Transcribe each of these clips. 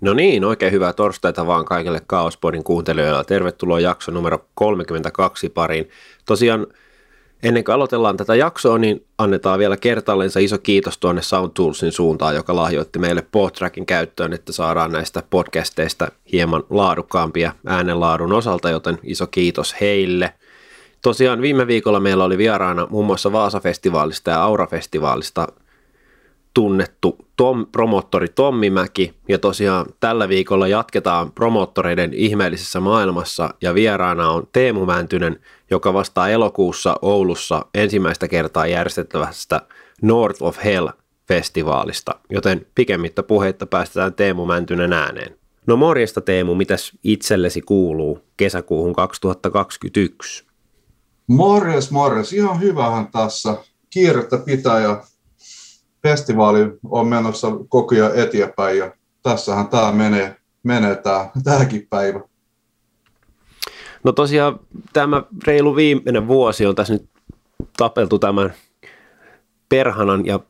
No niin, oikein hyvää torstaita vaan kaikille Kaospodin kuuntelijoille. Tervetuloa jakso numero 32 pariin. Tosiaan ennen kuin aloitellaan tätä jaksoa, niin annetaan vielä kertaallensa iso kiitos tuonne Soundtoolsin suuntaan, joka lahjoitti meille Podtrackin käyttöön, että saadaan näistä podcasteista hieman laadukkaampia äänenlaadun osalta, joten iso kiitos heille. Tosiaan viime viikolla meillä oli vieraana muun muassa Vaasa-festivaalista ja Aura-festivaalista tunnettu Tom, promottori Tommi Mäki. Ja tosiaan tällä viikolla jatketaan promottoreiden ihmeellisessä maailmassa ja vieraana on Teemu Mäntynen, joka vastaa elokuussa Oulussa ensimmäistä kertaa järjestettävästä North of Hell festivaalista, joten pikemmittä puheitta päästetään Teemu Mäntynen ääneen. No morjesta Teemu, mitäs itsellesi kuuluu kesäkuuhun 2021? Morjes, morjes. Ihan hyvähän tässä. Kiirettä pitää ja festivaali on menossa koko ajan eteenpäin ja tässähän tämä menee, menee tämä, tämäkin päivä. No tosiaan tämä reilu viimeinen vuosi on tässä nyt tapeltu tämän perhanan ja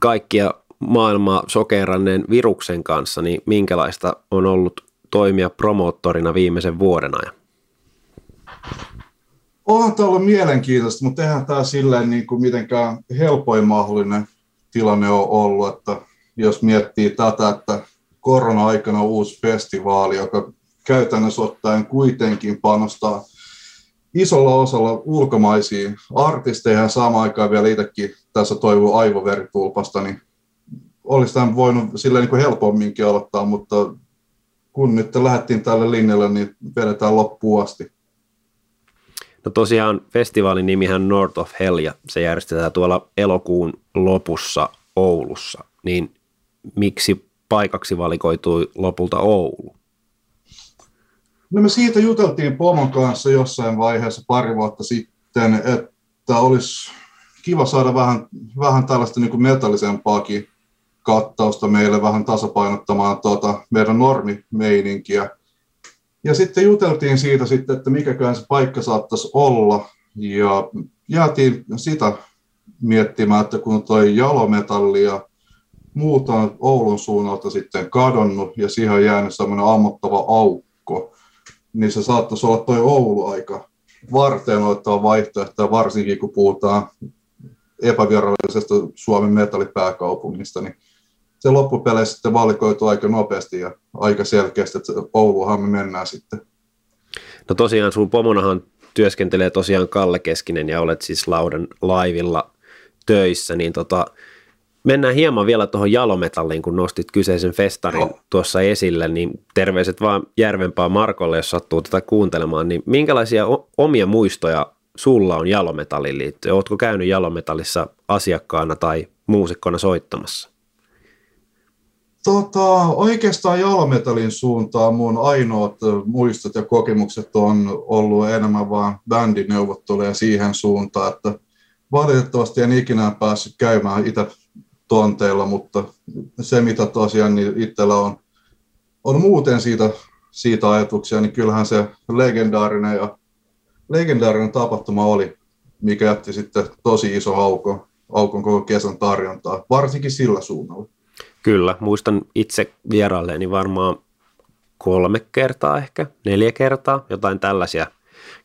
kaikkia maailmaa sokeranneen viruksen kanssa, niin minkälaista on ollut toimia promoottorina viimeisen vuoden ajan? Onhan tämä ollut mielenkiintoista, mutta eihän tämä silleen niin kuin mitenkään helpoin mahdollinen tilanne on ollut, että jos miettii tätä, että korona-aikana uusi festivaali, joka käytännössä ottaen kuitenkin panostaa isolla osalla ulkomaisia artisteja ja samaan aikaan vielä itsekin tässä toivoo aivoveritulpasta, niin olisi tämän voinut sillä niin helpomminkin aloittaa, mutta kun nyt lähdettiin tälle linjalle, niin vedetään loppuun asti. No tosiaan festivaalin nimihän North of Hell ja se järjestetään tuolla elokuun lopussa Oulussa. Niin miksi paikaksi valikoitui lopulta Oulu? No me siitä juteltiin Pomon kanssa jossain vaiheessa pari vuotta sitten, että olisi kiva saada vähän, vähän tällaista niin kuin metallisempaakin kattausta meille vähän tasapainottamaan tuota meidän normimeininkiä. Ja sitten juteltiin siitä sitten, että mikäkään se paikka saattaisi olla. Ja jäätiin sitä miettimään, että kun toi jalometalli ja muuta on Oulun suunnalta sitten kadonnut ja siihen on jäänyt semmoinen ammottava aukko, niin se saattaisi olla toi Oulu aika varten otettava vaihtoehto, varsinkin kun puhutaan epävirallisesta Suomen metallipääkaupungista, niin se loppupeleissä sitten valikoituu aika nopeasti ja aika selkeästi, että Ouluhan me mennään sitten. No tosiaan sun pomonahan työskentelee tosiaan Kalle Keskinen ja olet siis Laudan laivilla töissä, niin tota, mennään hieman vielä tuohon jalometalliin, kun nostit kyseisen festarin no. tuossa esille, niin terveiset vaan Järvenpää Markolle, jos sattuu tätä kuuntelemaan, niin minkälaisia omia muistoja sulla on jalometallin liittyen? Oletko käynyt jalometallissa asiakkaana tai muusikkona soittamassa? Tota, oikeastaan jalometallin suuntaan mun ainoat muistot ja kokemukset on ollut enemmän vaan bändineuvotteluja siihen suuntaan, että valitettavasti en ikinä päässyt käymään itse tonteilla, mutta se mitä tosiaan niin itsellä on, on muuten siitä, siitä ajatuksia, niin kyllähän se legendaarinen ja legendaarinen tapahtuma oli, mikä jätti sitten tosi iso aukon, aukon koko kesän tarjontaa, varsinkin sillä suunnalla. Kyllä, muistan itse vierailleeni varmaan kolme kertaa ehkä, neljä kertaa, jotain tällaisia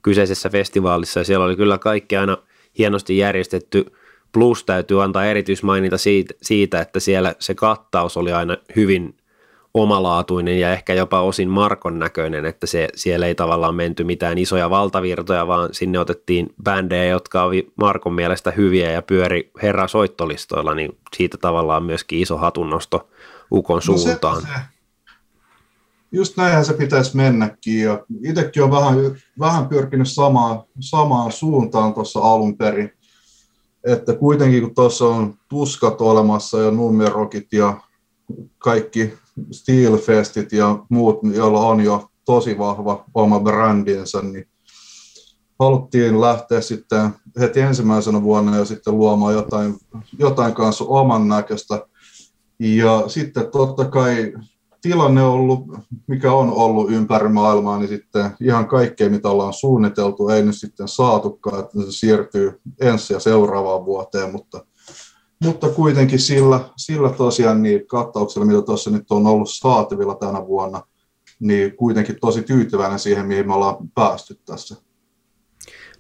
kyseisessä festivaalissa. Ja siellä oli kyllä kaikki aina hienosti järjestetty. Plus täytyy antaa erityismaininta siitä, siitä, että siellä se kattaus oli aina hyvin omalaatuinen ja ehkä jopa osin Markon näköinen, että se, siellä ei tavallaan menty mitään isoja valtavirtoja, vaan sinne otettiin bändejä, jotka oli Markon mielestä hyviä ja pyöri herra soittolistoilla, niin siitä tavallaan myöskin iso hatunnosto Ukon no suuntaan. Se, se. Just näinhän se pitäisi mennäkin ja itsekin on vähän, vähän pyrkinyt samaan, samaan suuntaan tuossa alun perin, että kuitenkin kun tuossa on tuskat olemassa ja numerokit ja kaikki Steelfestit ja muut, joilla on jo tosi vahva oma brändinsä, niin haluttiin lähteä sitten heti ensimmäisenä vuonna ja sitten luomaan jotain, jotain kanssa oman näköistä. Ja sitten totta kai tilanne on ollut, mikä on ollut ympäri maailmaa, niin sitten ihan kaikkea, mitä ollaan suunniteltu, ei nyt sitten saatukaan, että se siirtyy ensi ja seuraavaan vuoteen, mutta mutta kuitenkin sillä, sillä tosiaan niin kattauksella, mitä tuossa nyt on ollut saatavilla tänä vuonna, niin kuitenkin tosi tyytyväinen siihen, mihin me ollaan päästy tässä.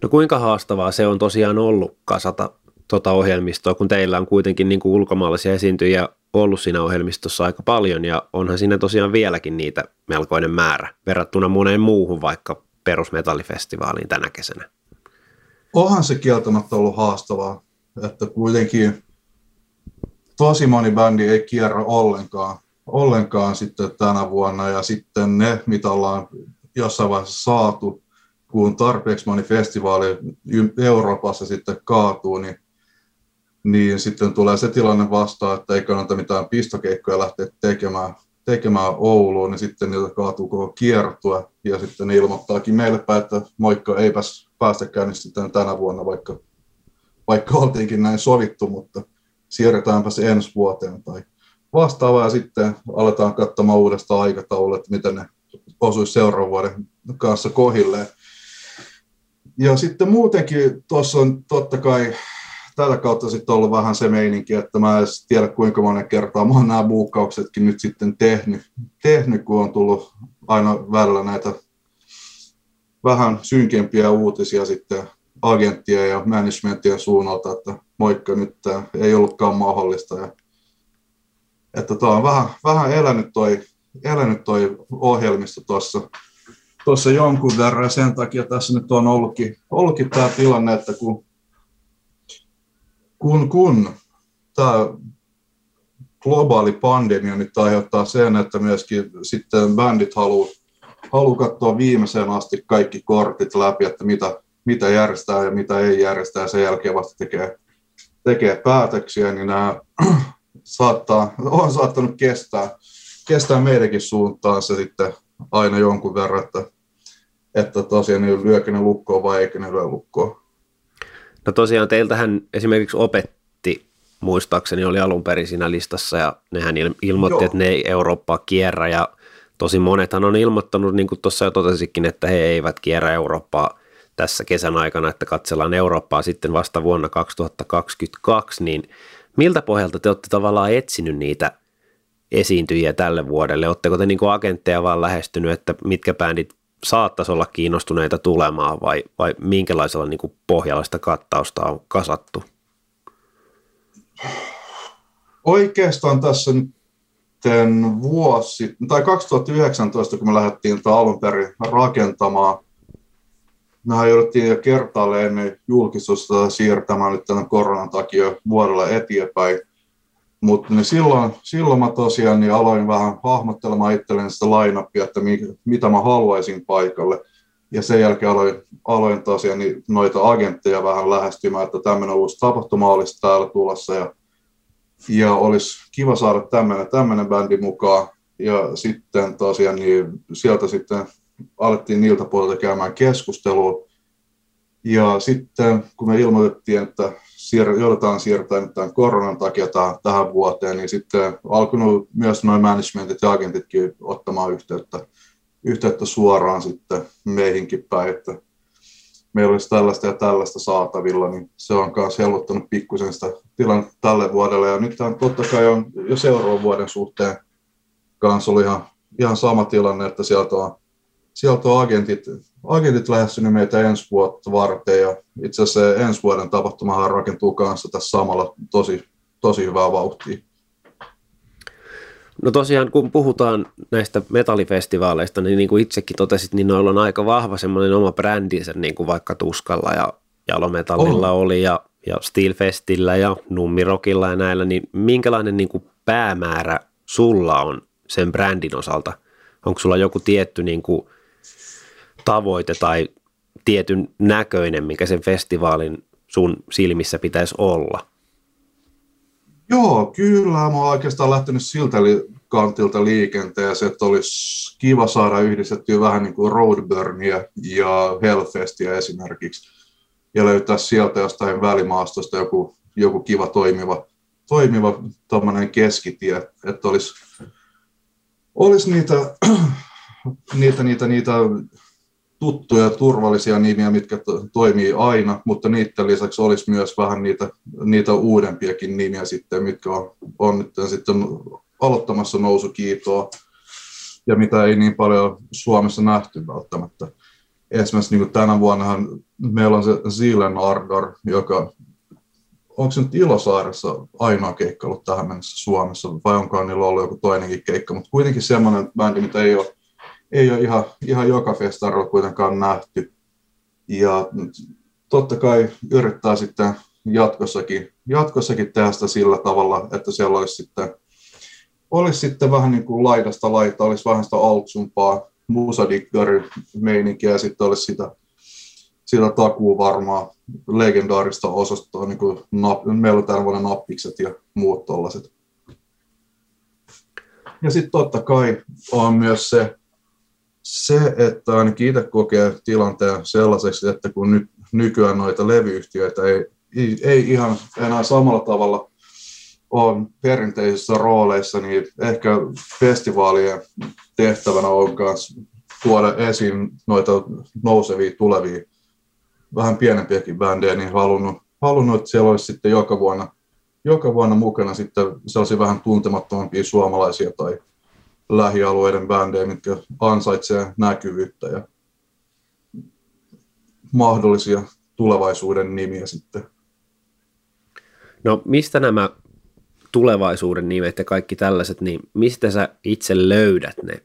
No kuinka haastavaa se on tosiaan ollut kasata tuota ohjelmistoa, kun teillä on kuitenkin niin kuin ulkomaalaisia esiintyjiä ollut siinä ohjelmistossa aika paljon ja onhan siinä tosiaan vieläkin niitä melkoinen määrä verrattuna moneen muuhun vaikka perusmetallifestivaaliin tänä kesänä. Onhan se kieltämättä ollut haastavaa, että kuitenkin tosi moni bändi ei kierrä ollenkaan, ollenkaan sitten tänä vuonna. Ja sitten ne, mitä ollaan jossain vaiheessa saatu, kun tarpeeksi moni festivaali Euroopassa sitten kaatuu, niin niin sitten tulee se tilanne vastaan, että ei kannata mitään pistokeikkoja lähteä tekemään, tekemään Ouluun, niin sitten niitä kaatuu koko kiertua, ja sitten ne ilmoittaakin meille päin, että moikka, eipäs päästäkään sitten tänä vuonna, vaikka, vaikka oltiinkin näin sovittu, mutta siirretäänpä se ensi vuoteen tai vastaavaa, ja sitten aletaan katsomaan uudestaan aikataulua, että miten ne osuisi seuraavan vuoden kanssa kohilleen. Ja sitten muutenkin tuossa on totta kai tätä kautta sitten ollut vähän se meininki, että mä en tiedä kuinka monen kertaa mä oon nämä buukkauksetkin nyt sitten tehnyt, tehnyt, kun on tullut aina välillä näitä vähän synkempiä uutisia sitten agenttien ja managementien suunnalta, että moikka nyt tämä ei ollutkaan mahdollista. Ja, että tämä on vähän, vähän elänyt toi, elänyt toi ohjelmisto tuossa tuossa jonkun verran ja sen takia tässä nyt on ollutkin, ollutkin tämä tilanne, että kun kun, kun tämä globaali pandemia nyt aiheuttaa sen, että myöskin sitten bändit haluaa halu katsoa viimeiseen asti kaikki kortit läpi, että mitä, mitä järjestää ja mitä ei järjestää, ja sen jälkeen vasta tekee, tekee päätöksiä, niin nämä saattaa, on saattanut kestää, kestää meidänkin suuntaan se sitten aina jonkun verran, että, että tosiaan niin lyökö ne lukkoon vai eikö ne lyö lukkoon. No tosiaan teiltähän esimerkiksi opetti, muistaakseni oli alun perin siinä listassa ja nehän ilmoitti, Joo. että ne ei Eurooppaa kierrä ja tosi monethan on ilmoittanut, niin kuin tuossa jo totesikin, että he eivät kierrä Eurooppaa tässä kesän aikana, että katsellaan Eurooppaa sitten vasta vuonna 2022, niin miltä pohjalta te olette tavallaan etsinyt niitä esiintyjiä tälle vuodelle? Oletteko te niin kuin agentteja vaan lähestynyt, että mitkä bändit saattaisi olla kiinnostuneita tulemaan vai, vai minkälaisella niin kuin pohjalla sitä kattausta on kasattu? Oikeastaan tässä nyt vuosi, tai 2019, kun me lähdettiin alun perin rakentamaan, mehän jouduttiin jo kertaalleen ennen julkistusta siirtämään nyt tämän koronan takia vuodella eteenpäin. Mutta niin silloin, silloin mä tosiaan niin aloin vähän hahmottelemaan itselleni sitä lainapia, että mi, mitä mä haluaisin paikalle. Ja sen jälkeen aloin, aloin tosiaan niin noita agentteja vähän lähestymään, että tämmöinen uusi tapahtuma olisi täällä tulossa ja, ja olisi kiva saada tämmöinen, tämmöinen bändi mukaan. Ja sitten tosiaan niin sieltä sitten alettiin niiltä puolilta käymään keskustelua. Ja sitten kun me ilmoitettiin, että siir- joudutaan siirtämään tämän koronan takia tähän, tähän vuoteen, niin sitten alkanut myös noin managementit ja agentitkin ottamaan yhteyttä, yhteyttä suoraan sitten meihinkin päin, että meillä olisi tällaista ja tällaista saatavilla, niin se on myös helpottanut pikkusen sitä tilannetta tälle vuodelle. Ja nyt totta kai on jo seuraavan vuoden suhteen kanssa ollut ihan, ihan sama tilanne, että sieltä on sieltä on agentit, agentit lähestynyt meitä ensi vuotta varten ja itse asiassa ensi vuoden tapahtumahan rakentuu kanssa tässä samalla tosi, tosi hyvää vauhtia. No tosiaan, kun puhutaan näistä metallifestivaaleista, niin niin kuin itsekin totesit, niin noilla on aika vahva semmoinen oma brändinsä, niin kuin vaikka Tuskalla ja Jalometallilla oh. oli ja, ja Steelfestillä ja Nummirokilla ja näillä, niin minkälainen niin kuin päämäärä sulla on sen brändin osalta? Onko sulla joku tietty niin kuin tavoite tai tietyn näköinen, mikä sen festivaalin sun silmissä pitäisi olla? Joo, kyllä. Mä oon oikeastaan lähtenyt siltä kantilta liikenteeseen, että olisi kiva saada yhdistettyä vähän niin kuin Roadburnia ja Hellfestia esimerkiksi ja löytää sieltä jostain välimaastosta joku, joku kiva toimiva, toimiva keskitie, että olisi, olisi niitä, niitä, niitä, niitä tuttuja ja turvallisia nimiä, mitkä to, toimii aina, mutta niiden lisäksi olisi myös vähän niitä, niitä uudempiakin nimiä sitten, mitkä on, on nyt sitten aloittamassa nousukiitoa ja mitä ei niin paljon Suomessa nähty välttämättä. Esimerkiksi niin tänä vuonna meillä on se Zealand Ardor, joka onko se nyt Ilosaaressa ainoa keikka ollut tähän mennessä Suomessa, vai onko niillä ollut joku toinenkin keikka, mutta kuitenkin semmoinen bändi, mitä ei ole, ei ole ihan, ihan joka festarilla kuitenkaan nähty. Ja totta kai yrittää sitten jatkossakin, jatkossakin tehdä sitä sillä tavalla, että siellä olisi sitten, olisi sitten vähän niin kuin laidasta laita, olisi vähän sitä altsumpaa musadiggari-meininkiä ja sitten olisi sitä sitä takuu varmaa legendaarista osastoa, niin kuin nap, meillä on vuoden nappikset ja muut tollaset. Ja sitten totta kai on myös se, se, että ainakin itse kokee tilanteen sellaiseksi, että kun nyt nykyään noita levyyhtiöitä ei, ei, ei ihan enää samalla tavalla on perinteisissä rooleissa, niin ehkä festivaalien tehtävänä on myös tuoda esiin noita nousevia tulevia vähän pienempiäkin bändejä, niin halunnut, halunnut, että siellä olisi sitten joka vuonna, joka vuonna mukana sitten sellaisia vähän tuntemattomampia suomalaisia tai lähialueiden bändejä, mitkä ansaitsee näkyvyyttä ja mahdollisia tulevaisuuden nimiä sitten. No mistä nämä tulevaisuuden nimet ja kaikki tällaiset, niin mistä sä itse löydät ne?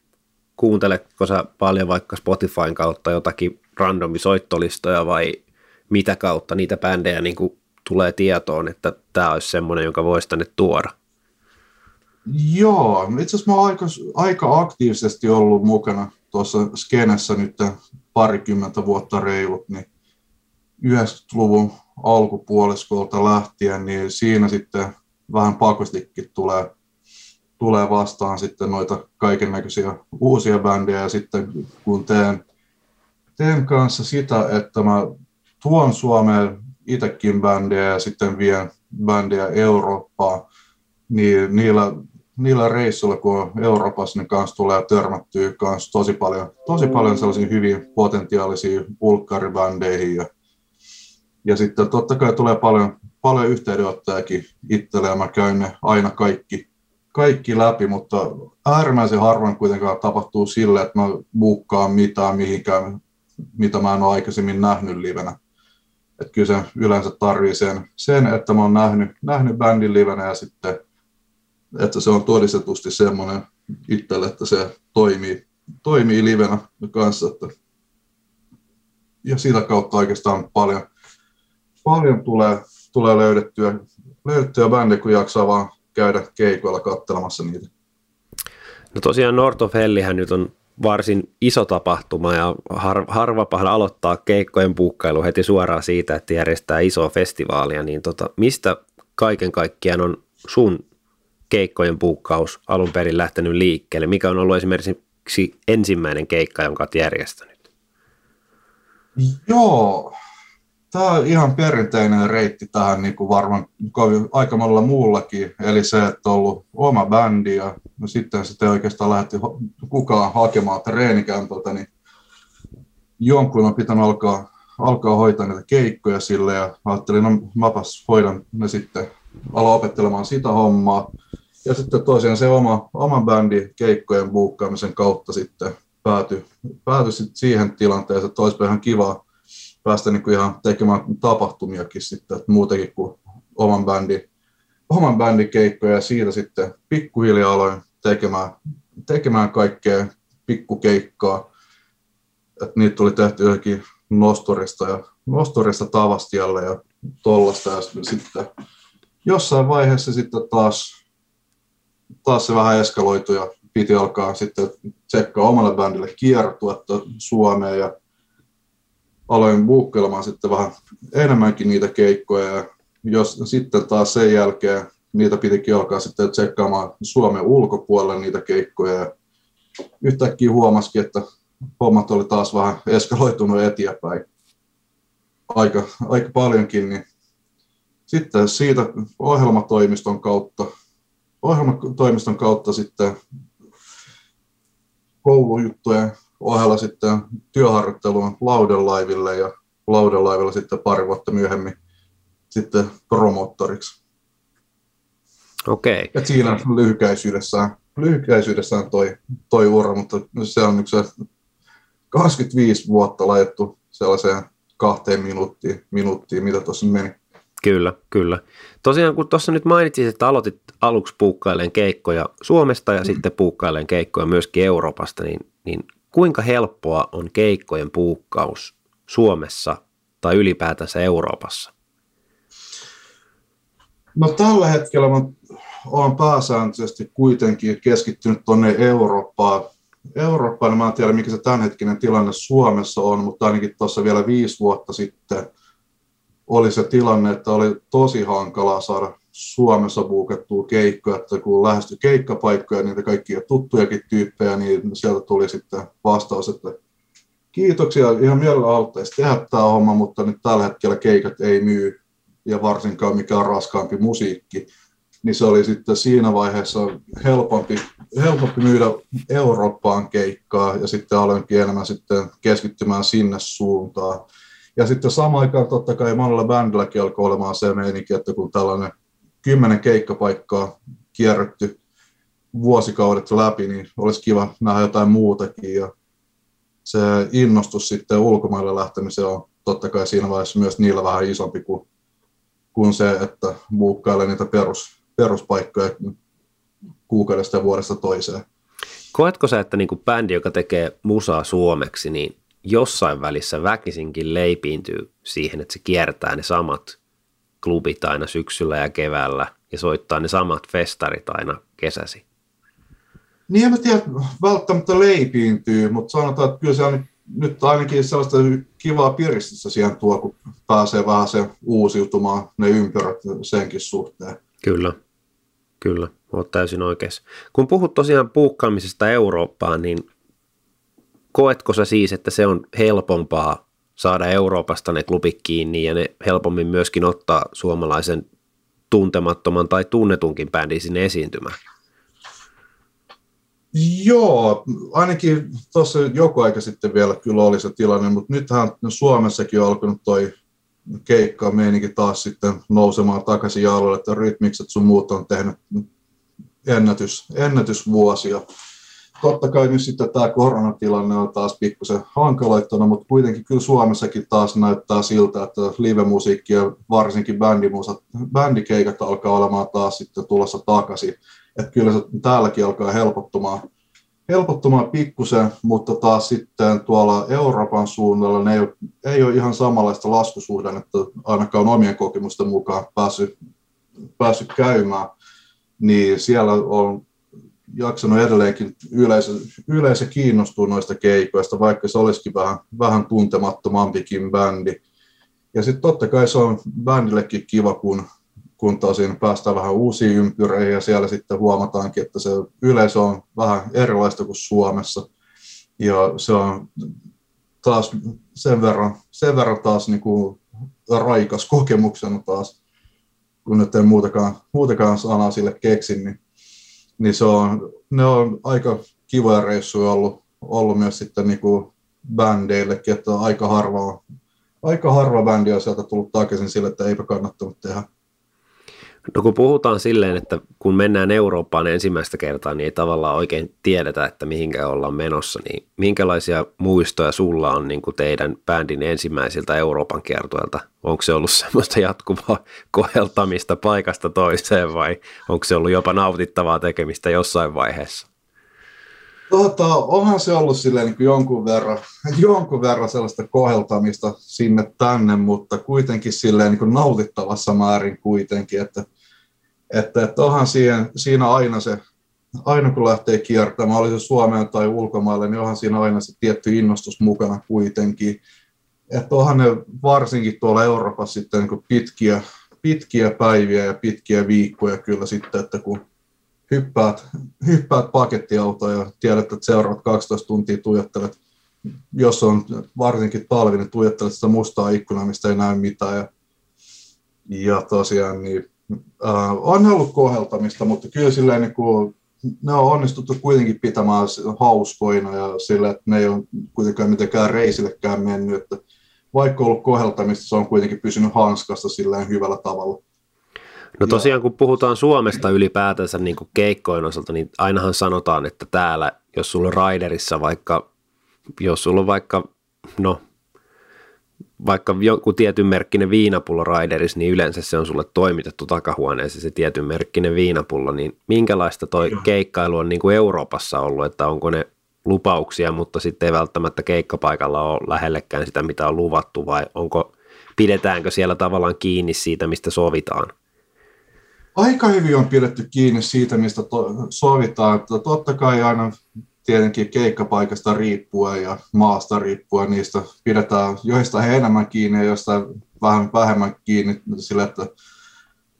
Kuunteletko sä paljon vaikka Spotifyn kautta jotakin randomisoittolistoja vai mitä kautta niitä bändejä niin kuin tulee tietoon, että tämä olisi semmoinen, jonka voisi tänne tuoda? Joo, itse asiassa mä oon aika, aika aktiivisesti ollut mukana tuossa skenessä nyt parikymmentä vuotta reilut, niin 90-luvun alkupuoliskolta lähtien, niin siinä sitten vähän pakostikin tulee, tulee vastaan sitten noita kaiken näköisiä uusia bändejä. Ja sitten kun teen teen kanssa sitä, että mä tuon Suomeen itsekin bändejä ja sitten vien bändejä Eurooppaan, niin niillä, niillä reissuilla, kun on Euroopassa, niin kanssa tulee törmättyä kanssa tosi paljon, tosi paljon sellaisiin hyvin potentiaalisiin ulkkaribändeihin ja, ja sitten totta kai tulee paljon, paljon yhteydenottojakin itselle ja mä käyn ne aina kaikki, kaikki läpi, mutta äärimmäisen harvoin kuitenkaan tapahtuu sille, että mä buukkaan mitään mihinkään mitä mä en ole aikaisemmin nähnyt livenä. Et kyllä se yleensä tarvii sen, sen että mä oon nähnyt, nähnyt bändin livenä ja sitten, että se on todistetusti semmoinen itselle, että se toimii, toimii livenä kanssa. Että ja sitä kautta oikeastaan paljon, paljon tulee, tulee löydettyä, löydettyä bändejä, kun jaksaa vaan käydä keikoilla katselemassa niitä. No tosiaan North of Hellihän nyt on varsin iso tapahtuma ja har, harvapahan aloittaa keikkojen puukkailu heti suoraan siitä, että järjestää isoa festivaalia, niin tota, mistä kaiken kaikkiaan on sun keikkojen puukkaus alun perin lähtenyt liikkeelle? Mikä on ollut esimerkiksi ensimmäinen keikka, jonka olet järjestänyt? Joo, tämä on ihan perinteinen reitti tähän niin kuin varmaan aika monella muullakin, eli se, että on ollut oma bändi ja no sitten sitten oikeastaan lähti kukaan hakemaan treenikämpöltä, niin jonkun on pitänyt alkaa, alkaa hoitaa näitä keikkoja sille ja ajattelin, no mäpäs hoidan ne sitten, aloin opettelemaan sitä hommaa. Ja sitten tosiaan se oma, oma bändi keikkojen buukkaamisen kautta sitten päätyi, päätyi sitten siihen tilanteeseen, että olisi ihan kiva päästä niin kuin ihan tekemään tapahtumiakin sitten, että muutenkin kuin oman bändin, oman bändin keikkoja ja siitä sitten pikkuhiljaa aloin tekemään, tekemään kaikkea pikkukeikkaa. Että niitä tuli tehty johonkin nostorista ja nostorista tavastialle ja tollasta ja sitten jossain vaiheessa sitten taas, taas se vähän eskaloitui ja piti alkaa sitten tsekkaa omalle bändille kiertuetta Suomeen ja aloin buukkelemaan sitten vähän enemmänkin niitä keikkoja ja jos sitten taas sen jälkeen niitä pitikin alkaa sitten tsekkaamaan Suomen ulkopuolelle niitä keikkoja ja yhtäkkiä huomasikin, että hommat oli taas vähän eskaloitunut eteenpäin aika, aika paljonkin, niin sitten siitä ohjelmatoimiston kautta, ohjelmatoimiston kautta sitten koulujuttujen ohella sitten työharjoittelua laudelaiville ja laudelaivilla sitten pari vuotta myöhemmin sitten promottoriksi. Okei. Okay. Et siinä lyhykäisyydessään, lyhykäisyydessään toi, toi ura, mutta se on yksi 25 vuotta laitettu sellaiseen kahteen minuuttiin, minuuttiin mitä tuossa meni. Kyllä, kyllä. Tosiaan kun tuossa nyt mainitsit, että aloitit aluksi puukkaileen keikkoja Suomesta ja mm. sitten puukkaileen keikkoja myöskin Euroopasta, niin, niin kuinka helppoa on keikkojen puukkaus Suomessa tai ylipäätänsä Euroopassa? No tällä hetkellä mä olen pääsääntöisesti kuitenkin keskittynyt tuonne Eurooppaan. Eurooppaan, mä en tiedä mikä se tämänhetkinen tilanne Suomessa on, mutta ainakin tuossa vielä viisi vuotta sitten oli se tilanne, että oli tosi hankalaa saada Suomessa buukattua keikkoja, että kun lähestyi keikkapaikkoja, niitä kaikkia tuttujakin tyyppejä, niin sieltä tuli sitten vastaus, että kiitoksia, ihan mielellä auttaisi tehdä tämä homma, mutta nyt tällä hetkellä keikat ei myy, ja varsinkaan mikä on raskaampi musiikki, niin se oli sitten siinä vaiheessa helpompi, helpompi myydä Eurooppaan keikkaa, ja sitten aloinkin enemmän sitten keskittymään sinne suuntaan. Ja sitten samaan aikaan totta kai monella bändilläkin alkoi olemaan se meininki, että kun tällainen kymmenen keikkapaikkaa kierretty vuosikaudet läpi, niin olisi kiva nähdä jotain muutakin. Ja se innostus sitten ulkomaille lähtemiseen on totta kai siinä vaiheessa myös niillä vähän isompi kuin, kuin se, että buukkailee niitä perus, peruspaikkoja kuukaudesta ja vuodesta toiseen. Koetko sä, että niin kuin bändi, joka tekee musaa suomeksi, niin jossain välissä väkisinkin leipiintyy siihen, että se kiertää ne samat klubit aina syksyllä ja keväällä ja soittaa ne samat festarit aina kesäsi? Niin en mä tiedä, välttämättä leipiintyy, mutta sanotaan, että kyllä se on nyt ainakin sellaista kivaa piristystä siihen tuo, kun pääsee vähän se uusiutumaan ne ympyrät senkin suhteen. Kyllä, kyllä, olet täysin oikeassa. Kun puhut tosiaan puukkaamisesta Eurooppaan, niin koetko sä siis, että se on helpompaa saada Euroopasta ne klubit kiinni ja ne helpommin myöskin ottaa suomalaisen tuntemattoman tai tunnetunkin bändin sinne esiintymään? Joo, ainakin tuossa joku aika sitten vielä kyllä oli se tilanne, mutta nythän Suomessakin on alkanut toi keikka meininki taas sitten nousemaan takaisin jaloille, että rytmikset sun muut on tehnyt ennätys, ennätysvuosia totta kai nyt sitten tämä koronatilanne on taas pikkusen hankaloittanut, mutta kuitenkin kyllä Suomessakin taas näyttää siltä, että live-musiikki ja varsinkin bändimusat, bändikeikat alkaa olemaan taas sitten tulossa takaisin. Että kyllä se täälläkin alkaa helpottumaan, helpottumaan pikkusen, mutta taas sitten tuolla Euroopan suunnalla ne ei ole, ei ole ihan samanlaista laskusuhdannetta ainakaan omien kokemusten mukaan päässyt, päässyt käymään. Niin siellä on jaksanut edelleenkin yleisö, yleisö kiinnostua noista keikoista, vaikka se olisikin vähän, vähän tuntemattomampikin bändi. Ja sitten totta kai se on bändillekin kiva, kun, kun tosin päästään vähän uusiin ympyreihin ja siellä sitten huomataankin, että se yleisö on vähän erilaista kuin Suomessa. Ja se on taas sen verran, sen verran taas niin kuin raikas kokemuksena taas, kun nyt en muutakaan, muutakaan sanaa sille keksin, niin niin se on, ne on aika kivoja reissuja ollut, ollut myös sitten niin kuin bändeillekin, että aika harva, aika harva bändi on sieltä tullut takaisin sille, että eipä kannattanut tehdä. No kun puhutaan silleen, että kun mennään Eurooppaan ensimmäistä kertaa, niin ei tavallaan oikein tiedetä, että mihinkä ollaan menossa, niin minkälaisia muistoja sulla on niin kuin teidän bändin ensimmäisiltä Euroopan kiertueelta? Onko se ollut semmoista jatkuvaa koheltamista paikasta toiseen vai onko se ollut jopa nautittavaa tekemistä jossain vaiheessa? Tota, onhan se ollut silleen niin kuin jonkun, verran, jonkun verran sellaista koheltamista sinne tänne, mutta kuitenkin silleen niin kuin nautittavassa määrin kuitenkin, että, että, että onhan siihen, siinä aina se, aina kun lähtee kiertämään, oli se Suomeen tai ulkomaille, niin onhan siinä aina se tietty innostus mukana kuitenkin. Että onhan ne varsinkin tuolla Euroopassa sitten niin pitkiä, pitkiä päiviä ja pitkiä viikkoja kyllä sitten, että kun hyppäät, hyppäät pakettiautoon ja tiedät, että seuraavat 12 tuntia tuijottelet, jos on varsinkin talvi, niin tuijottelet sitä mustaa ikkunaa, mistä ei näy mitään. Ja, ja tosiaan niin, on ollut koheltamista, mutta kyllä silleen niin kuin ne on onnistuttu kuitenkin pitämään hauskoina ja sillä, että ne ei ole kuitenkaan mitenkään reisillekään mennyt, että vaikka ollut koheltamista, se on kuitenkin pysynyt hanskasta sillä hyvällä tavalla. No tosiaan kun puhutaan Suomesta ylipäätänsä niin kuin keikkojen osalta, niin ainahan sanotaan, että täällä, jos sulla on Raiderissa vaikka, jos sulla on vaikka, no vaikka joku tietyn merkkinen viinapullo Raiderissa, niin yleensä se on sulle toimitettu takahuoneeseen se tietyn merkkinen viinapullo, niin minkälaista toi Joo. keikkailu on niin kuin Euroopassa ollut, että onko ne lupauksia, mutta sitten ei välttämättä keikkapaikalla ole lähellekään sitä, mitä on luvattu, vai onko, pidetäänkö siellä tavallaan kiinni siitä, mistä sovitaan? Aika hyvin on pidetty kiinni siitä, mistä to- sovitaan. Totta kai aina tietenkin keikkapaikasta riippuen ja maasta riippuen niistä pidetään joista enemmän kiinni ja joista vähän vähemmän kiinni sillä, että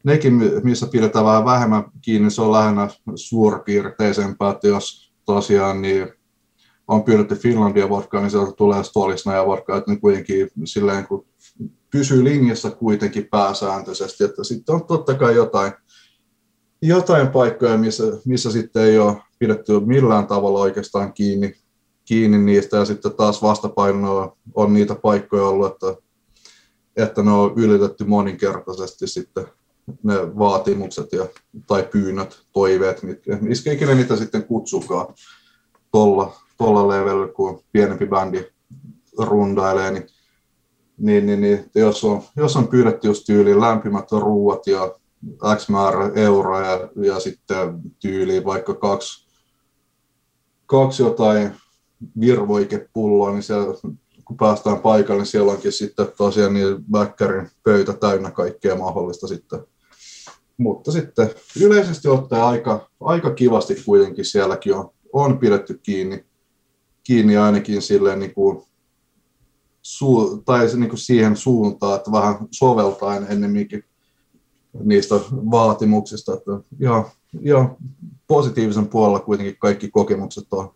nekin, missä pidetään vähän vähemmän kiinni, se on lähinnä suurpiirteisempää, että jos tosiaan niin on pyydetty Finlandia vodkaa, niin sieltä tulee Stolisna ja vodkaa, että ne kuitenkin silleen, kun pysyy linjassa kuitenkin pääsääntöisesti, että sitten on totta kai jotain, jotain paikkoja, missä, missä sitten ei ole pidetty millään tavalla oikeastaan kiinni, kiinni niistä, ja sitten taas vastapainoa on niitä paikkoja ollut, että, että ne on ylitetty moninkertaisesti sitten ne vaatimukset ja, tai pyynnöt, toiveet, mitkä, missä ikinä niitä sitten kutsukaan tuolla tolla levelillä, kun pienempi bändi rundailee, niin, niin, niin, niin jos, on, jos on pyydetty just tyyliin lämpimät ruuat ja X määrä euroa ja, sitten tyyliin vaikka kaksi, kaksi jotain virvoikepulloa, niin siellä, kun päästään paikalle, niin siellä onkin sitten tosiaan niin bäkkärin pöytä täynnä kaikkea mahdollista sitten. Mutta sitten yleisesti ottaen aika, aika kivasti kuitenkin sielläkin on, on pidetty kiinni, kiinni ainakin silleen niin kuin, su, tai niin kuin siihen suuntaan, että vähän soveltaen ennemminkin niistä vaatimuksista. Että ihan, ihan positiivisen puolella kuitenkin kaikki kokemukset on.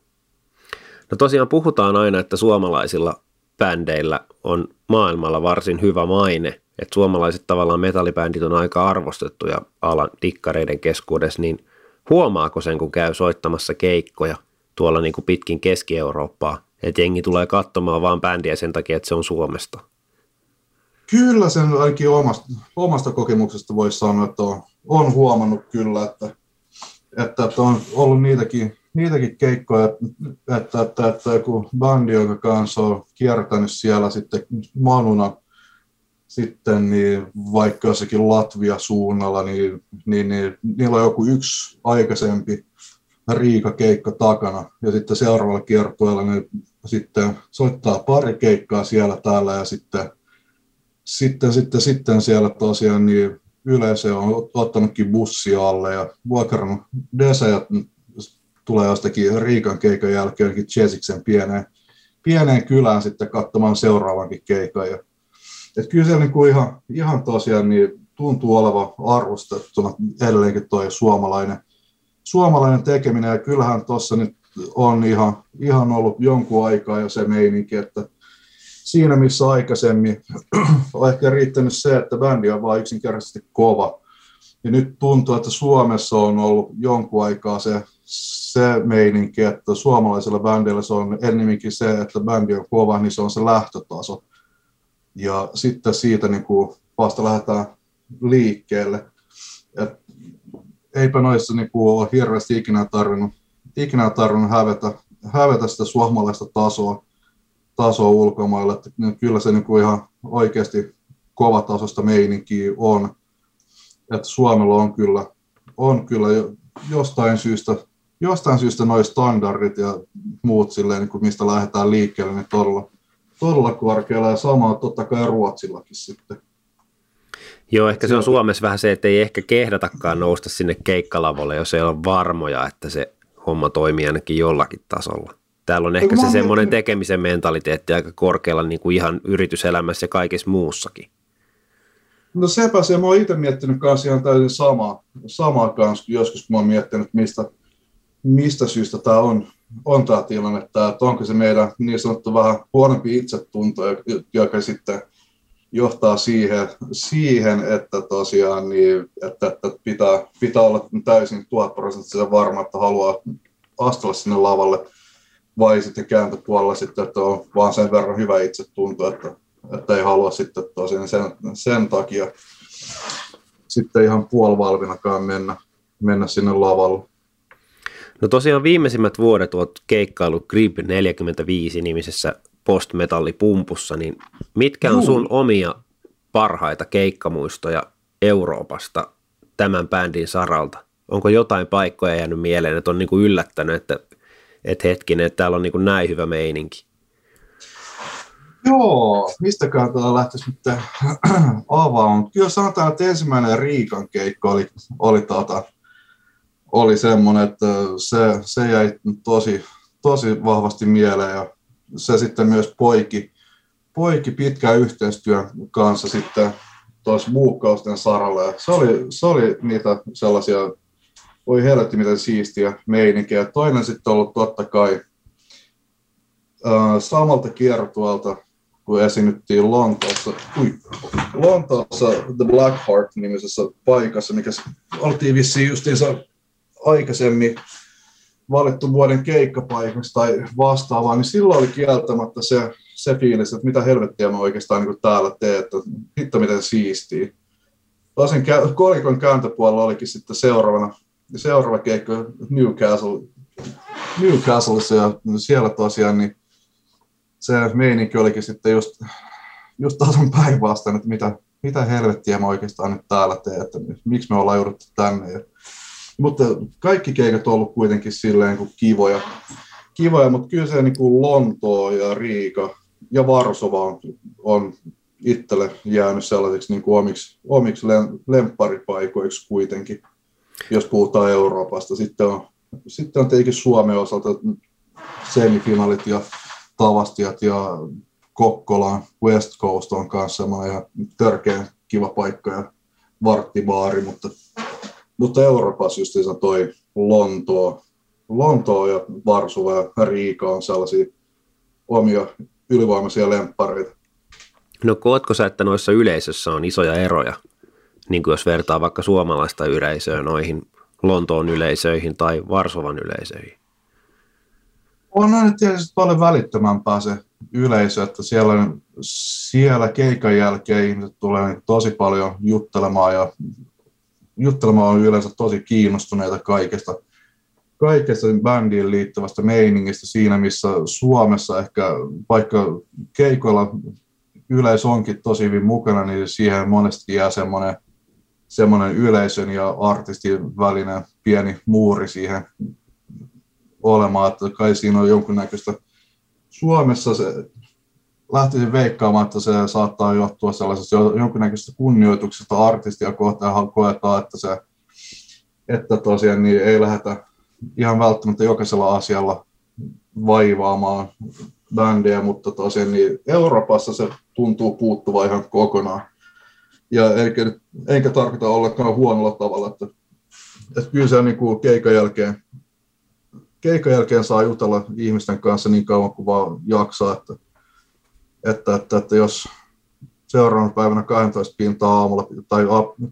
No tosiaan puhutaan aina, että suomalaisilla bändeillä on maailmalla varsin hyvä maine, että suomalaiset tavallaan metallibändit on aika arvostettuja alan dikkareiden keskuudessa, niin huomaako sen, kun käy soittamassa keikkoja tuolla niin kuin pitkin Keski-Eurooppaa, että jengi tulee katsomaan vaan bändiä sen takia, että se on Suomesta? Kyllä sen ainakin omasta, omasta kokemuksesta voisi sanoa, että on, on huomannut kyllä, että, että, että on ollut niitäkin, niitäkin keikkoja, että, että, että, joku bändi, joka kanssa on kiertänyt siellä sitten manuna sitten niin vaikka jossakin Latvia-suunnalla, niin, niin, niin niillä on joku yksi aikaisempi Riika-keikka takana. Ja sitten seuraavalla kiertueella ne sitten soittaa pari keikkaa siellä täällä ja sitten sitten, sitten, sitten siellä tosiaan niin yleisö on ottanutkin bussi alle ja vuokrannut desejat tulee jostakin Riikan keikan jälkeen Chesiksen pieneen, pieneen kylään sitten katsomaan seuraavankin keikan. Ja, et kyllä se niin kuin ihan, ihan tosiaan niin tuntuu olevan arvostettuna edelleenkin tuo suomalainen, suomalainen tekeminen. Ja kyllähän tuossa nyt on ihan, ihan ollut jonkun aikaa jo se meininki, että siinä missä aikaisemmin on ehkä riittänyt se, että bändi on vain yksinkertaisesti kova. Ja nyt tuntuu, että Suomessa on ollut jonkun aikaa se, se meininki, että suomalaisella bändillä se on ennemminkin se, että bändi on kova, niin se on se lähtötaso. Ja sitten siitä niin kuin vasta lähdetään liikkeelle. Et eipä noissa niin kuin ole hirveästi ikinä tarvinnut, ikinä tarvinnut hävetä, hävetä sitä suomalaista tasoa tasoa ulkomailla, että kyllä se niin kuin ihan oikeasti kovatasosta meininkiä on. Että Suomella on kyllä, on kyllä jostain syystä, jostain syystä noin standardit ja muut silleen, niin kuin mistä lähdetään liikkeelle, niin todella, todella korkealla ja samaa totta kai Ruotsillakin sitten. Joo, ehkä se on Suomessa vähän se, että ei ehkä kehdatakaan nousta sinne keikkalavolle, jos ei ole varmoja, että se homma toimii ainakin jollakin tasolla. Täällä on ehkä se semmoinen tekemisen mentaliteetti aika korkealla niin kuin ihan yrityselämässä ja kaikessa muussakin. No sepä se, mä oon itse miettinyt kanssa ihan täysin samaa, samaa kanssa, joskus mä oon miettinyt, mistä, mistä syystä tämä on, on tämä tilanne, että onko se meidän niin sanottu vähän huonompi itsetunto, joka sitten johtaa siihen, siihen että tosiaan niin, että, että pitää, pitää olla täysin tuhat prosenttisen varma, että haluaa astella sinne lavalle, vai sitten kääntöpuolella sitten, että on vaan sen verran hyvä itse tuntu, että, että ei halua sitten tosiaan sen, sen takia sitten ihan puolivalvinakaan mennä, mennä sinne lavalle. No tosiaan viimeisimmät vuodet olet keikkailu Grip 45 nimisessä postmetallipumpussa, niin mitkä on sun omia parhaita keikkamuistoja Euroopasta tämän bändin saralta? Onko jotain paikkoja jäänyt mieleen, että on niin kuin yllättänyt, että, että hetkinen, että täällä on niin kuin näin hyvä meininki? Joo, mistäkään tämä lähtisi nyt avaamaan. Kyllä sanotaan, että ensimmäinen Riikan keikka oli, oli, tota, oli semmoinen, että se, se jäi tosi, tosi vahvasti mieleen ja se sitten myös poiki, poiki pitkän yhteistyön kanssa sitten tuossa buukkausten saralla. Se, oli, se oli niitä sellaisia, voi helvetti miten siistiä meininkiä. Toinen sitten ollut totta kai äh, samalta kiertualta, kun esiinnyttiin Lontoossa, ui, Lontoossa The Black Heart-nimisessä paikassa, mikä oltiin vissiin justiinsa aikaisemmin valittu vuoden keikkapaikaksi tai vastaavaa, niin silloin oli kieltämättä se, se fiilis, että mitä helvettiä mä oikeastaan niin täällä teen, että hitto miten siistii. Tosin kolikon kääntöpuolella olikin sitten seuraavana, seuraava keikka Newcastle, Newcastleissa ja siellä tosiaan niin se meininki olikin sitten just, just tasan päinvastainen, että mitä, mitä helvettiä mä oikeastaan nyt täällä teen, että miksi me ollaan jouduttu tänne. Ja mutta kaikki keikat on ollut kuitenkin silleen kuin kivoja, kivoja mutta kyllä se niin kuin Lontoo ja Riika ja Varsova on, on itselle jäänyt sellaiseksi niin kuin omiksi, omiksi lempparipaikoiksi kuitenkin, jos puhutaan Euroopasta. Sitten on, sitten on tietenkin Suomen osalta semifinalit ja Tavastiat ja Kokkolan West Coast on kanssa semmoinen ihan törkeän kiva paikka ja varttibaari, mutta mutta Euroopassa just toi Lontoo, Lontoo ja Varsova ja Riika on sellaisia omia ylivoimaisia lemppareita. No koetko sä, että noissa yleisössä on isoja eroja, niin kuin jos vertaa vaikka suomalaista yleisöä noihin Lontoon yleisöihin tai Varsovan yleisöihin? On aina tietysti paljon välittömämpää se yleisö, että siellä, siellä keikan jälkeen ihmiset tulee tosi paljon juttelemaan ja juttelemaan on yleensä tosi kiinnostuneita kaikesta, kaikesta bändiin liittyvästä meiningistä siinä, missä Suomessa ehkä vaikka keikoilla yleisö onkin tosi hyvin mukana, niin siihen monesti jää semmoinen, semmoinen yleisön ja artistin välinen pieni muuri siihen olemaan, että kai siinä on jonkunnäköistä Suomessa se lähtisin veikkaamaan, että se saattaa johtua sellaisesta jonkinnäköisestä kunnioituksesta artistia kohtaan, koetaan, että se että tosiaan niin ei lähdetä ihan välttämättä jokaisella asialla vaivaamaan bändiä, mutta tosiaan niin Euroopassa se tuntuu puuttuva ihan kokonaan. Ja eikä, enkä tarkoita ollenkaan huonolla tavalla, että, että kyllä se niin kuin keikan jälkeen, keikan jälkeen saa jutella ihmisten kanssa niin kauan kuin vaan jaksaa, että että, että, että jos seuraavana päivänä 12 pintaa aamulla tai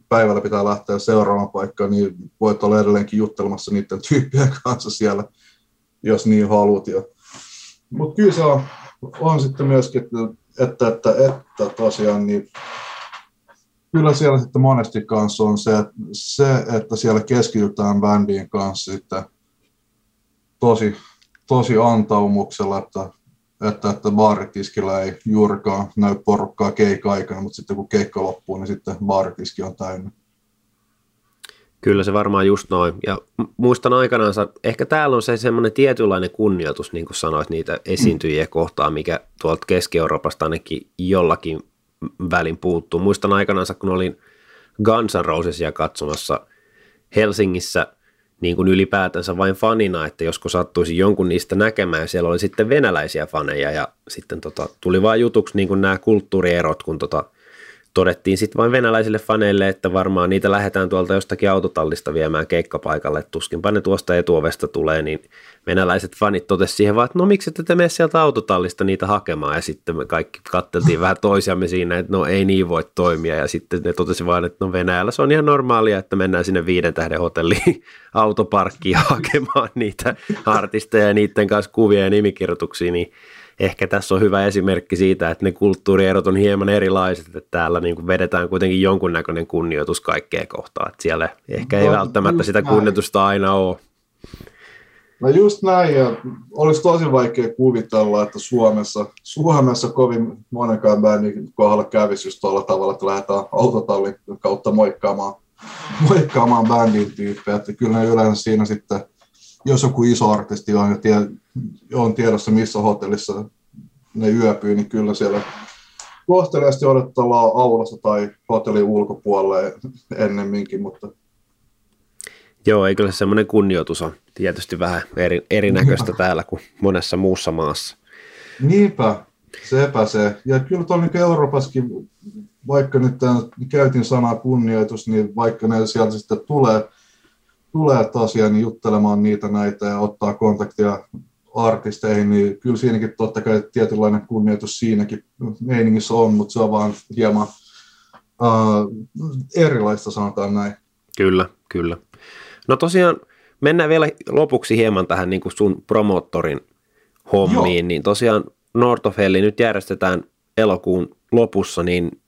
päivällä pitää lähteä seuraavaan paikkaan, niin voit olla edelleenkin juttelemassa niiden tyyppien kanssa siellä, jos niin haluat. Mutta kyllä se on, on sitten myöskin, että, että, että, että tosiaan niin kyllä siellä sitten monesti kanssa on se, se että siellä keskitytään bändien kanssa sitten tosi, tosi antaumuksella, että että, että baaritiskillä ei juurikaan näy porukkaa keikka-aikana, mutta sitten kun keikka loppuu, niin sitten baaritiski on täynnä. Kyllä se varmaan just noin. Ja muistan aikanaan, ehkä täällä on se semmoinen tietynlainen kunnioitus, niin kuin sanoit, niitä esiintyjiä kohtaan, mikä tuolta Keski-Euroopasta ainakin jollakin välin puuttuu. Muistan aikanaan, kun olin Guns N' Rosesia katsomassa Helsingissä – niin kuin ylipäätänsä vain fanina, että joskus sattuisi jonkun niistä näkemään siellä oli sitten venäläisiä faneja ja sitten tota, tuli vain jutuksi niin kuin nämä kulttuurierot, kun tota, todettiin sitten vain venäläisille faneille, että varmaan niitä lähdetään tuolta jostakin autotallista viemään keikkapaikalle. Tuskinpa ne tuosta etuovesta tulee, niin venäläiset fanit totesivat siihen vaan, että no miksi ette mene sieltä autotallista niitä hakemaan. Ja sitten me kaikki katteltiin vähän toisiamme siinä, että no ei niin voi toimia. Ja sitten ne totesi vaan, että no Venäjällä se on ihan normaalia, että mennään sinne viiden tähden hotelliin autoparkkiin hakemaan niitä artisteja ja niiden kanssa kuvia ja nimikirjoituksia. Niin ehkä tässä on hyvä esimerkki siitä, että ne kulttuurierot on hieman erilaiset, että täällä niin kuin vedetään kuitenkin jonkunnäköinen kunnioitus kaikkea kohtaa, että siellä ehkä ei no, välttämättä sitä kunnioitusta näin. aina ole. No just näin, ja olisi tosi vaikea kuvitella, että Suomessa, Suomessa kovin monenkaan bändin kohdalla kävisi just tuolla tavalla, että lähdetään autotallin kautta moikkaamaan, moikkaamaan bändin tyyppejä, että kyllä ne yleensä siinä sitten, jos joku iso artisti on ja tie, on tiedossa missä hotellissa ne yöpyy, niin kyllä siellä kohteliaasti odotellaan aulassa tai hotellin ulkopuolelle ennemminkin, mutta Joo, ei kyllä semmoinen kunnioitus on tietysti vähän eri, erinäköistä Niinpä. täällä kuin monessa muussa maassa. Niinpä, sepä se. Ja kyllä tuolla niin Euroopassakin, vaikka nyt käytin sanaa kunnioitus, niin vaikka ne sieltä sitten tulee, tulee tosiaan niin juttelemaan niitä näitä ja ottaa kontaktia artisteihin, niin kyllä siinäkin totta kai tietynlainen kunnioitus siinäkin meiningissä on, mutta se on vaan hieman uh, erilaista, sanotaan näin. Kyllä, kyllä. No tosiaan mennään vielä lopuksi hieman tähän niin kuin sun promoottorin hommiin, Joo. niin tosiaan Nortofelli nyt järjestetään elokuun lopussa, niin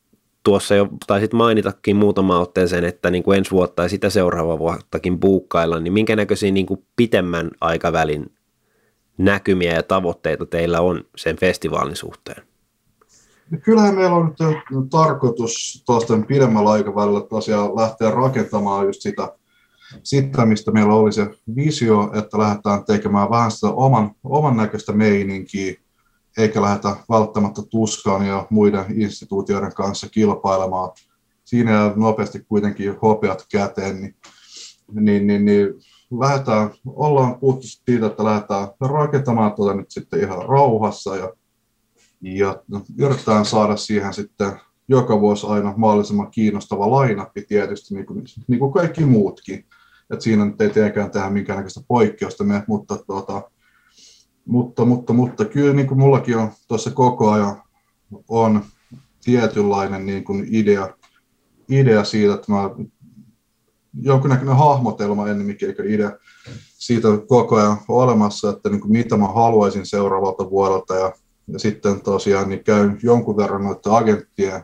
tuossa jo taisit mainitakin muutama otteeseen, että niin kuin ensi vuotta ja sitä seuraavaa vuottakin buukkailla, niin minkä näköisiä niin kuin pitemmän aikavälin näkymiä ja tavoitteita teillä on sen festivaalin suhteen? Kyllähän meillä on nyt tarkoitus tuosta pidemmällä aikavälillä tosiaan lähteä rakentamaan just sitä, sitä, mistä meillä oli se visio, että lähdetään tekemään vähän sitä oman, oman näköistä meininkiä, eikä lähdetä välttämättä tuskaan ja muiden instituutioiden kanssa kilpailemaan. Siinä jää nopeasti kuitenkin hopeat käteen, niin, niin, niin, niin lähdetään, ollaan puhuttu siitä, että lähdetään rakentamaan tuota nyt sitten ihan rauhassa ja, ja yritetään saada siihen sitten joka vuosi aina mahdollisimman kiinnostava lainappi tietysti, niin kuin, niin kuin kaikki muutkin. Et siinä nyt ei tietenkään tehdä minkäännäköistä poikkeusta, mutta, tuota, mutta, mutta, mutta kyllä niin kuin mullakin on tuossa koko ajan on tietynlainen niin kuin idea, idea siitä, että mä jonkinnäköinen hahmotelma ennemminkin eikä idea siitä koko ajan olemassa, että niin kuin mitä mä haluaisin seuraavalta vuodelta. Ja, ja sitten tosiaan niin käyn jonkun verran noiden agenttien,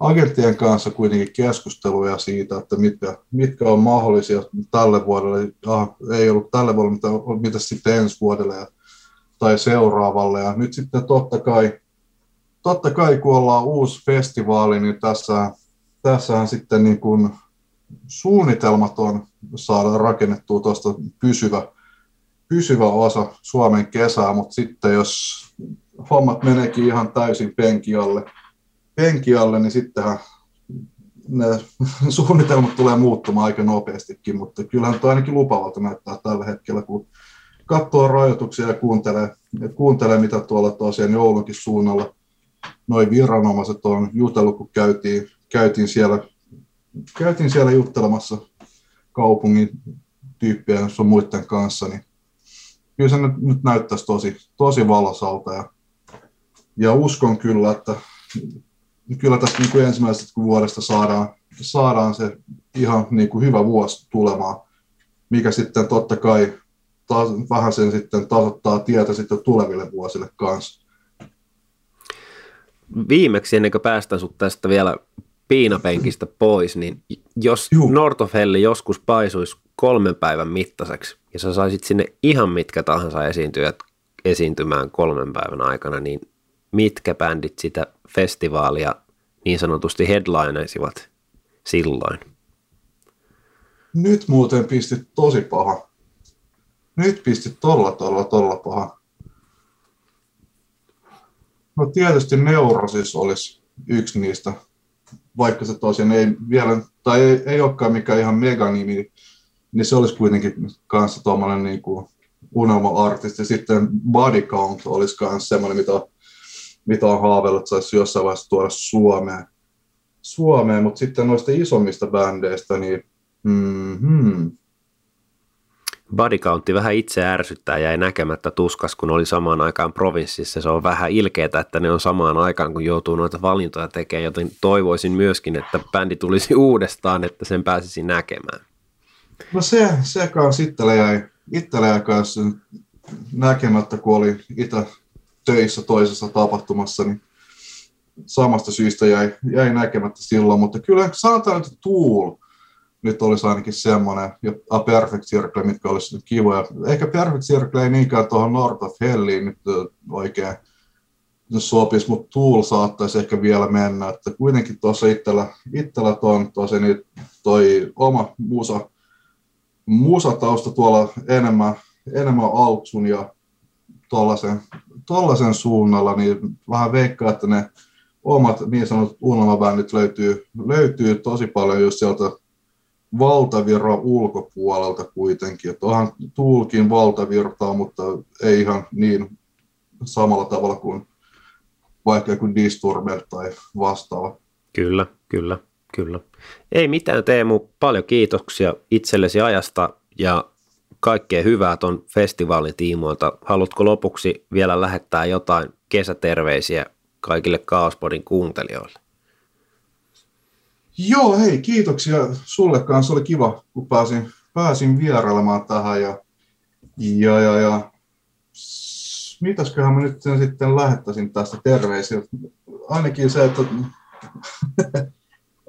agenttien kanssa kuitenkin keskusteluja siitä, että mitkä, mitkä on mahdollisia tälle vuodelle, ah, ei ollut tälle vuodelle, mitä, mitä sitten ensi vuodelle. Ja, tai seuraavalle. Ja nyt sitten totta kai, totta kai kun ollaan uusi festivaali, niin tässä, tässähän sitten niin kuin suunnitelmat on saada rakennettua tuosta pysyvä, pysyvä osa Suomen kesää, mutta sitten jos hommat meneekin ihan täysin penkialle, penkialle niin sittenhän ne suunnitelmat tulee muuttumaan aika nopeastikin, mutta kyllähän tuo ainakin lupavalta näyttää tällä hetkellä, kun katsoo rajoituksia ja kuuntelee, kuuntelee mitä tuolla tosiaan joulunkin suunnalla. Noin viranomaiset on jutellut, kun käytiin, käytiin siellä käytiin siellä juttelemassa kaupungin tyyppien sun muiden kanssa, niin kyllä se nyt, nyt näyttäisi tosi, tosi valosalta ja, ja uskon kyllä, että kyllä tästä niin kuin ensimmäisestä vuodesta saadaan, saadaan se ihan niin kuin hyvä vuosi tulemaan, mikä sitten totta kai taas, vähän sen sitten tasoittaa tietä sitten tuleville vuosille kanssa. Viimeksi ennen kuin päästään sut tästä vielä piinapenkistä pois, niin jos Juh. Joskus paisuisi kolmen päivän mittaiseksi ja sä saisit sinne ihan mitkä tahansa esiintyjät esiintymään kolmen päivän aikana, niin mitkä bändit sitä festivaalia niin sanotusti headlineisivat silloin? Nyt muuten pisti tosi paha. Nyt pisti tolla, tolla, tolla paha. No tietysti Neurosis olisi yksi niistä vaikka se tosiaan ei vielä, tai ei, ei olekaan mikään ihan meganimi, niin se olisi kuitenkin kanssa tuommoinen niin kuin unelma-artisti. Sitten Body Count olisi myös semmoinen, mitä, mitä on haaveillut, että saisi jossain vaiheessa tuoda Suomeen. Suomeen, mutta sitten noista isommista bändeistä, niin mm-hmm. Body countti vähän itse ärsyttää jäi näkemättä tuskas, kun oli samaan aikaan provinssissa. Se on vähän ilkeää, että ne on samaan aikaan, kun joutuu noita valintoja tekemään, joten toivoisin myöskin, että bändi tulisi uudestaan, että sen pääsisi näkemään. No se, se kanssa itselle jäi, itselle jäi kanssa näkemättä, kun oli itse töissä toisessa tapahtumassa, niin samasta syystä jäi, jäi näkemättä silloin, mutta kyllä sanotaan, että Tool nyt olisi ainakin semmoinen, ja Perfect Circle, mitkä olisi kivoja. Ehkä Perfect Circle ei niinkään tuohon North of Helliin nyt oikein sopisi, mutta Tool saattaisi ehkä vielä mennä, että kuitenkin tuossa itsellä, itsellä on tosi niin toi oma musa, musatausta tuolla enemmän, enemmän Altsun ja tuollaisen, tuollaisen suunnalla, niin vähän veikkaa, että ne omat niin sanotut unelmabändit löytyy, löytyy tosi paljon just sieltä valtavirran ulkopuolelta kuitenkin. Että onhan Tuulkin valtavirtaa, mutta ei ihan niin samalla tavalla kuin vaikka joku Disturbed tai vastaava. Kyllä, kyllä, kyllä. Ei mitään Teemu, paljon kiitoksia itsellesi ajasta ja kaikkea hyvää tuon festivaalin tiimoilta. Haluatko lopuksi vielä lähettää jotain kesäterveisiä kaikille Kaospodin kuuntelijoille? Joo, hei, kiitoksia sulle kanssa. Oli kiva, kun pääsin, pääsin vierailemaan tähän. Ja, ja, ja, ja mitäsköhän mä nyt sen sitten lähettäisin tästä terveisiä. Ainakin se, että,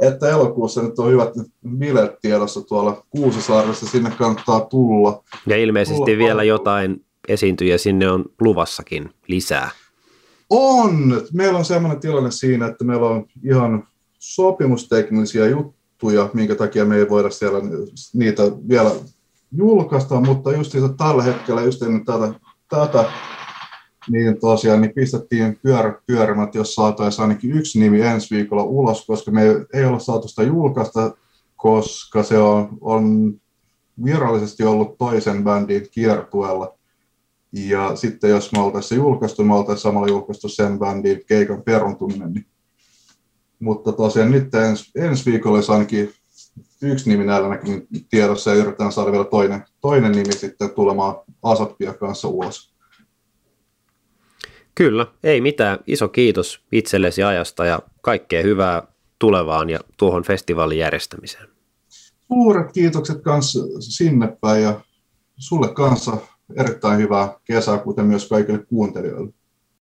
että elokuussa nyt on hyvät bileet tiedossa tuolla Kuusasaaressa, sinne kannattaa tulla. Ja ilmeisesti tulla vielä jotain esiintyjä sinne on luvassakin lisää. On! Meillä on sellainen tilanne siinä, että meillä on ihan sopimusteknisiä juttuja, minkä takia me ei voida siellä niitä vielä julkaista, mutta just tällä hetkellä, just ennen tätä, tätä niin tosiaan niin pistettiin pyörät pyörimät, jos saataisiin ainakin yksi nimi ensi viikolla ulos, koska me ei olla saatu sitä julkaista, koska se on, on virallisesti ollut toisen bändin kiertueella. Ja sitten jos me oltaisiin julkaistu, me oltaisiin samalla julkaistu sen bändin keikan peruntuminen, niin mutta tosiaan nyt ens, ensi viikolla olisi ainakin yksi nimi näillä näkymin tiedossa ja yritetään saada vielä toinen, toinen nimi sitten tulemaan Asappia kanssa ulos. Kyllä, ei mitään. Iso kiitos itsellesi ajasta ja kaikkea hyvää tulevaan ja tuohon festivaalin järjestämiseen. Suuret kiitokset kanssa sinne päin ja sulle kanssa erittäin hyvää kesää, kuten myös kaikille kuuntelijoille.